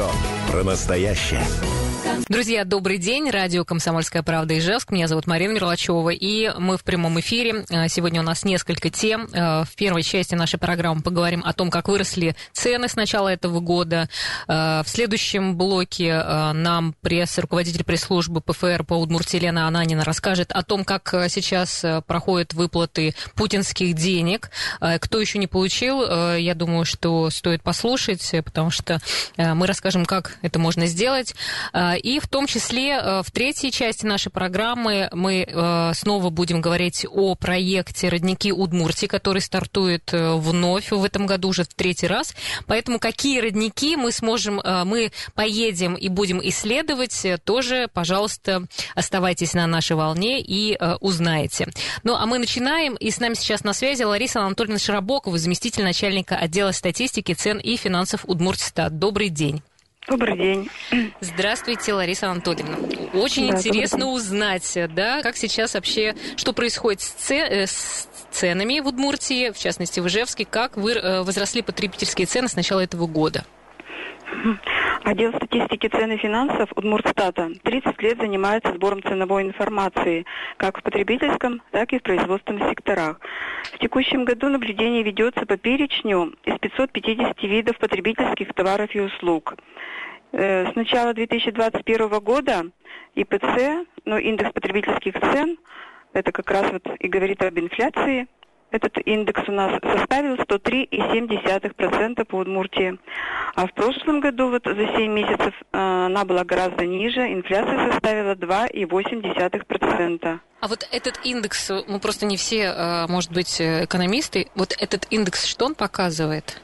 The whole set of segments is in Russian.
Радио про настоящее. Друзья, добрый день. Радио «Комсомольская правда» Ижевск. Меня зовут Марина Мерлачева. И мы в прямом эфире. Э, сегодня у нас несколько тем. Э, в первой части нашей программы поговорим о том, как выросли цены с начала этого года. Э, в следующем блоке нам пресс, руководитель пресс-службы ПФР по Удмуртии Лена Ананина расскажет о том, как сейчас проходят выплаты путинских денег. Кто еще не получил, я думаю, что стоит послушать, потому что мы расскажем, как это можно сделать. И в том числе э, в третьей части нашей программы мы э, снова будем говорить о проекте «Родники Удмуртии», который стартует э, вновь в этом году уже в третий раз. Поэтому какие родники мы сможем, мы поедем и будем исследовать, тоже, пожалуйста, оставайтесь на нашей волне и узнаете. Ну, а мы начинаем, и с нами сейчас на связи Лариса Анатольевна Широбокова, заместитель начальника отдела статистики, цен и финансов Удмуртстат. Добрый день. Добрый день. Здравствуйте, Лариса Анатольевна. Очень да, интересно узнать, да, как сейчас вообще, что происходит с, э, с ценами в Удмуртии, в частности в Ижевске, как вы, э, возросли потребительские цены с начала этого года. Отдел статистики цен и финансов Удмуртстата 30 лет занимается сбором ценовой информации как в потребительском, так и в производственных секторах. В текущем году наблюдение ведется по перечню из 550 видов потребительских товаров и услуг. Э, с начала 2021 года ИПЦ, ну, индекс потребительских цен, это как раз вот и говорит об инфляции, этот индекс у нас составил 103,7% по Удмуртии. А в прошлом году, вот за 7 месяцев, э, она была гораздо ниже. Инфляция составила 2,8%. А вот этот индекс, мы просто не все, э, может быть, экономисты, вот этот индекс, что он показывает?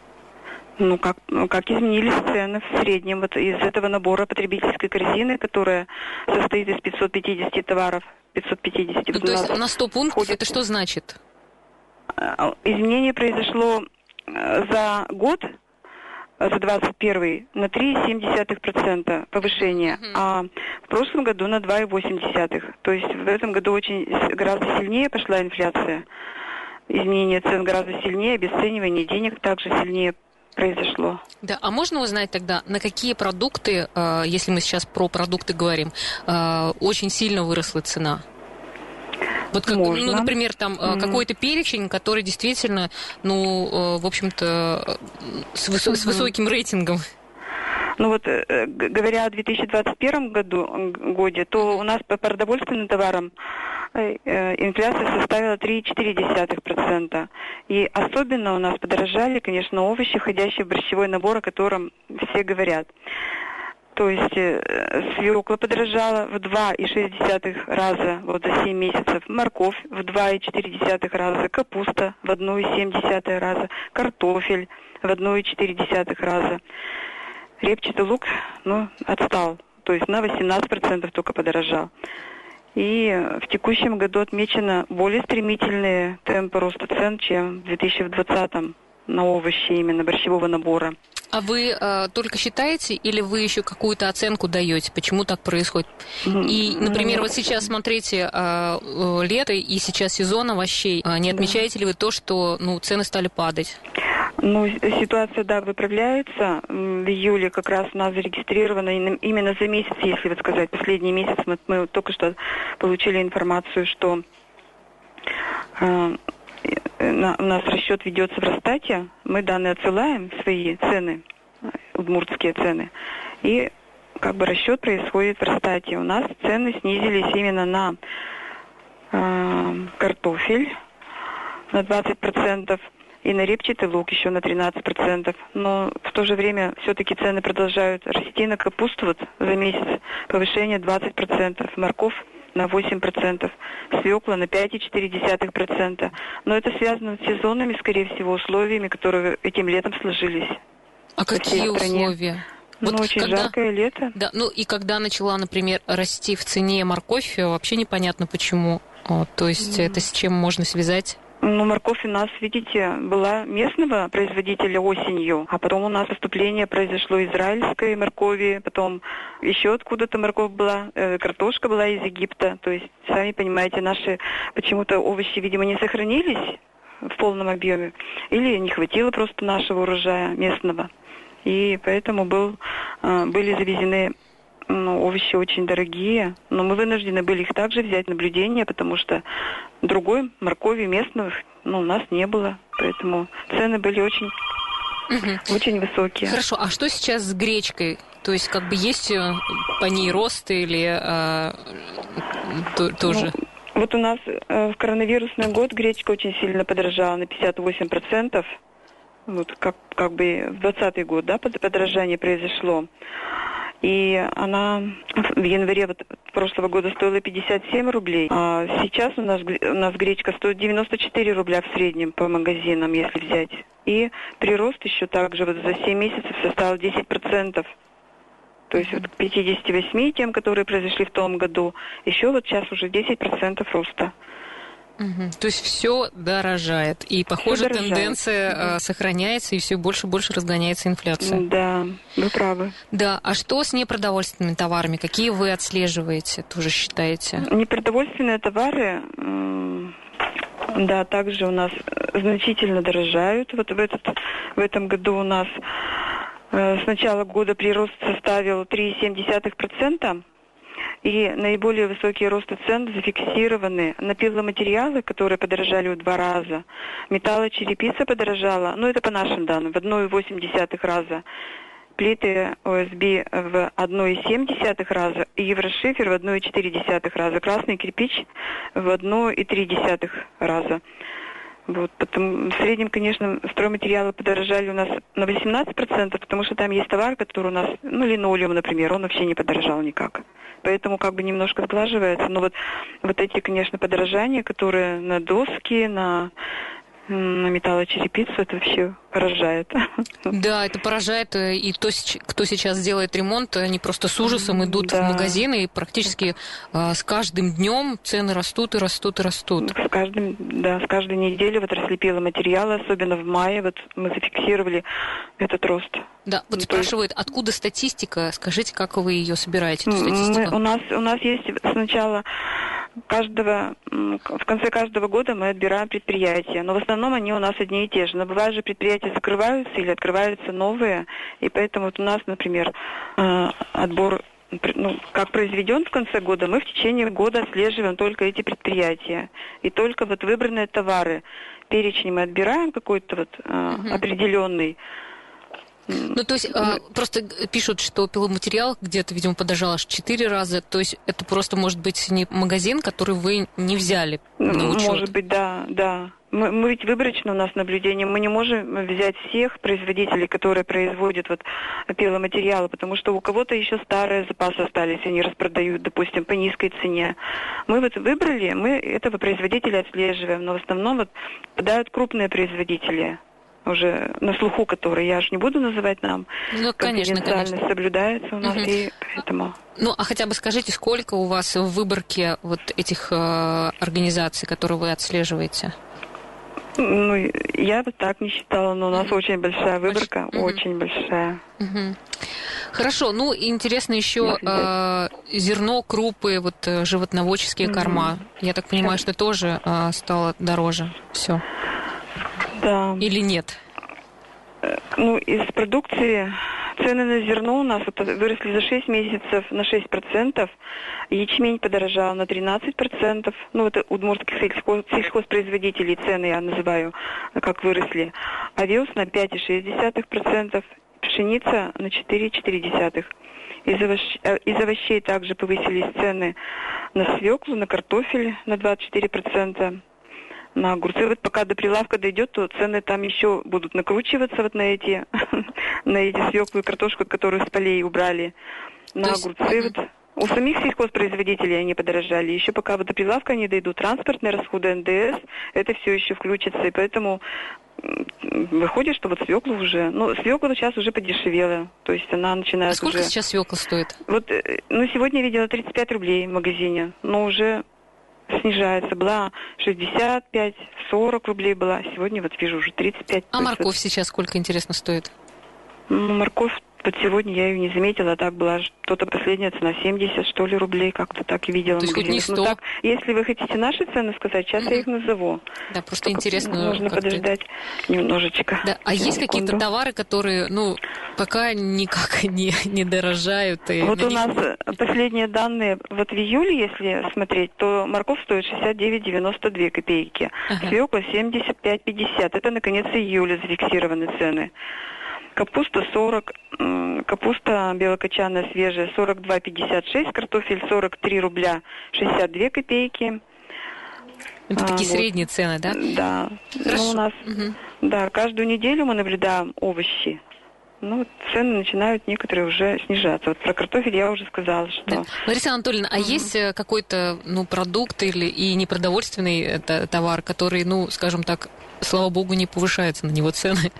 Ну, как, ну, как изменились цены в среднем вот из этого набора потребительской корзины, которая состоит из 550 товаров. 550. Ну, то есть на 100 пунктов входит... это что значит? А, изменение произошло э, за год, за 21 на 3,7% повышение, uh-huh. а в прошлом году на 2,8%. То есть в этом году очень гораздо сильнее пошла инфляция. Изменение цен гораздо сильнее, обесценивание денег также сильнее произошло. Да, а можно узнать тогда, на какие продукты, э, если мы сейчас про продукты говорим, э, очень сильно выросла цена? Вот как, ну, Можно. ну, например, там mm. какой-то перечень, который действительно, ну, в общем-то, с, выс- mm-hmm. с высоким рейтингом. Ну вот, говоря о 2021 году, годе, то у нас по продовольственным товарам Э, инфляция составила 3,4%. И особенно у нас подорожали, конечно, овощи, входящие в борщевой набор, о котором все говорят. То есть э, свекла подорожала в 2,6 раза вот за 7 месяцев, морковь в 2,4 раза, капуста в 1,7 раза, картофель в 1,4 раза. Репчатый лук, ну, отстал, то есть на 18% только подорожал. И в текущем году отмечено более стремительные темпы роста цен, чем в 2020 на овощи именно борщевого набора. А вы э, только считаете или вы еще какую-то оценку даете, почему так происходит? И, например, вот сейчас смотрите э, э, лето и сейчас сезон овощей. А не отмечаете ли вы то, что ну, цены стали падать? Ну, ситуация, да, выправляется. В июле как раз у нас зарегистрировано именно за месяц, если вот сказать, последний месяц мы, мы только что получили информацию, что э, на, у нас расчет ведется в Росстате, мы данные отсылаем, свои цены, удмуртские цены, и как бы расчет происходит в Росстате. У нас цены снизились именно на э, картофель на 20%, и на репчатый лук еще на 13%. Но в то же время все-таки цены продолжают расти на капусту вот за месяц. Повышение 20%, морковь на 8%, свекла на 5,4%. Но это связано с сезонными, скорее всего, условиями, которые этим летом сложились. А какие условия? Вот ну, очень когда, жаркое лето. Да, ну и когда начала, например, расти в цене морковь, вообще непонятно почему. Вот, то есть mm. это с чем можно связать? Ну, морковь у нас, видите, была местного производителя осенью, а потом у нас поступление произошло израильской моркови, потом еще откуда-то морковь была, э, картошка была из Египта. То есть, сами понимаете, наши почему-то овощи, видимо, не сохранились в полном объеме, или не хватило просто нашего урожая местного. и поэтому был, э, были завезены ну, овощи очень дорогие, но мы вынуждены были их также взять наблюдение, потому что другой моркови местных ну, у нас не было, поэтому цены были очень, угу. очень высокие. Хорошо, а что сейчас с гречкой? То есть как бы есть э, по ней рост или э, то, тоже? Ну, вот у нас э, в коронавирусный год гречка очень сильно подорожала на 58%. Вот как, как бы в 20 год, да, подорожание произошло. И она в январе вот прошлого года стоила 57 рублей, а сейчас у нас, у нас гречка стоит 94 рубля в среднем по магазинам, если взять. И прирост еще также вот за 7 месяцев составил 10%. То есть вот к 58 тем, которые произошли в том году, еще вот сейчас уже 10% роста. Угу. То есть все дорожает. И, похоже, тенденция угу. сохраняется, и все больше и больше разгоняется инфляция. Да, вы правы. Да, а что с непродовольственными товарами? Какие вы отслеживаете, тоже считаете? Непродовольственные товары, да, также у нас значительно дорожают. Вот в, этот, в этом году у нас э, с начала года прирост составил 3,7%. И наиболее высокие росты цен зафиксированы на пиломатериалы, которые подорожали в два раза. Металлочерепица подорожала, ну это по нашим данным, в 1,8 раза. Плиты ОСБ в 1,7 раза еврошифер в 1,4 раза. Красный кирпич в 1,3 раза. Вот, потом, в среднем, конечно, стройматериалы подорожали у нас на 18%, потому что там есть товар, который у нас, ну, линолеум, например, он вообще не подорожал никак. Поэтому как бы немножко сглаживается. Но вот, вот эти, конечно, подорожания, которые на доски, на на металлочерепицу, это вообще поражает. Да, это поражает. Э, и то, кто сейчас делает ремонт, они просто с ужасом идут да. в магазины, и практически а, с каждым днем цены растут и растут и растут. С каждым, да, с каждой недели вот росли материалы, особенно в мае, вот мы зафиксировали этот рост. Да, вот ну, спрашивают, есть... откуда статистика? Скажите, как вы ее собираете, эту статистику? Мы, у, нас, у нас есть сначала каждого, в конце каждого года мы отбираем предприятия, но в основном они у нас одни и те же. Но бывает же предприятия закрываются или открываются новые, и поэтому вот у нас, например, э, отбор ну, как произведен в конце года, мы в течение года отслеживаем только эти предприятия. И только вот выбранные товары, перечень мы отбираем какой-то вот uh-huh. определенный, ну, то есть, а, просто пишут, что пиломатериал где-то, видимо, подорожал аж четыре раза. То есть, это просто может быть не магазин, который вы не взяли на учет. Может быть, да, да. Мы, мы ведь выборочно у нас наблюдение. Мы не можем взять всех производителей, которые производят вот пиломатериалы, потому что у кого-то еще старые запасы остались, они распродают, допустим, по низкой цене. Мы вот выбрали, мы этого производителя отслеживаем, но в основном вот попадают крупные производители уже на слуху, которые я же не буду называть нам. Ну, конечно, конечно. соблюдается у нас, угу. и поэтому... Ну, а хотя бы скажите, сколько у вас в выборке вот этих э, организаций, которые вы отслеживаете? Ну, я бы так не считала, но у нас очень большая выборка, mm очень большая. mm Хорошо, ну интересно еще э, зерно, крупы, вот э, животноводческие mm корма. Я так понимаю, что тоже э, стало дороже. Все. Да. Или нет? Э, ну, из продукции цены на зерно у нас выросли за 6 месяцев на 6%. Ячмень подорожал на 13%. Ну, это удмуртских сельхоз, сельхозпроизводителей цены я называю, как выросли. Овес на 5,6%. Пшеница на 4,4%. Из, овощ... Э, из овощей также повысились цены на свеклу, на картофель на 24% на огурцы. Вот пока до прилавка дойдет, то цены там еще будут накручиваться вот на эти, на эти свеклу и картошку, которую с полей убрали. На есть... огурцы вот. У самих сельхозпроизводителей они подорожали. Еще пока вот до прилавка они дойдут, транспортные расходы НДС, это все еще включится. И поэтому выходит, что вот свекла уже, ну, свекла сейчас уже подешевела, то есть она начинает а сколько уже... сейчас свекла стоит? Вот, э, ну, сегодня я видела 35 рублей в магазине, но уже снижается. Была 65, 40 рублей была. Сегодня вот вижу уже 35. А морковь вот... сейчас сколько, интересно, стоит? Морковь вот сегодня я ее не заметила, а так была что-то последняя цена 70, что ли, рублей, как-то так и видела. То есть хоть не 100? Ну, так, если вы хотите наши цены сказать, сейчас я их назову. Да, просто Только интересно. Нужно как ты- подождать немножечко. Да, а есть какие-то товары, которые, ну, пока никак не, не дорожают? И Вот у них- нас последние данные, вот в июле, если смотреть, то морковь стоит 69,92 копейки, Ага. свекла 75,50. Это, наконец, июля зафиксированы цены. Капуста 40, м, капуста белокочанная свежая 42,56, картофель 43 рубля 62 копейки. Это а, такие вот. средние цены, да? Да. Хорошо. Ну, у нас, Мгм. да, каждую неделю мы наблюдаем овощи. Ну, цены начинают некоторые уже снижаться. Вот про картофель я уже сказала, что... Да. Лариса Анатольевна, а есть э, какой-то ну, продукт или и непродовольственный товар, который, ну, скажем так, слава богу, не повышается на него цены?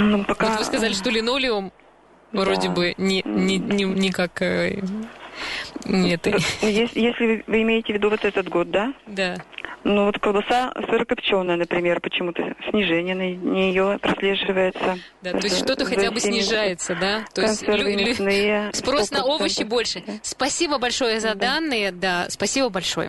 Ну, пока... Вот вы сказали, что линолеум Да. вроде бы не, не, не, не как... э, Нет, Вот, ес- Если вы- имеете в виду вот этот год, да? да. Ну вот колбаса сырокопченая, например, почему-то снижение на нее прослеживается. Да, то есть что-то хотя бы 70. снижается, да? То есть мясные. спрос на 100%. овощи больше. Спасибо большое за Да. данные, да, спасибо большое.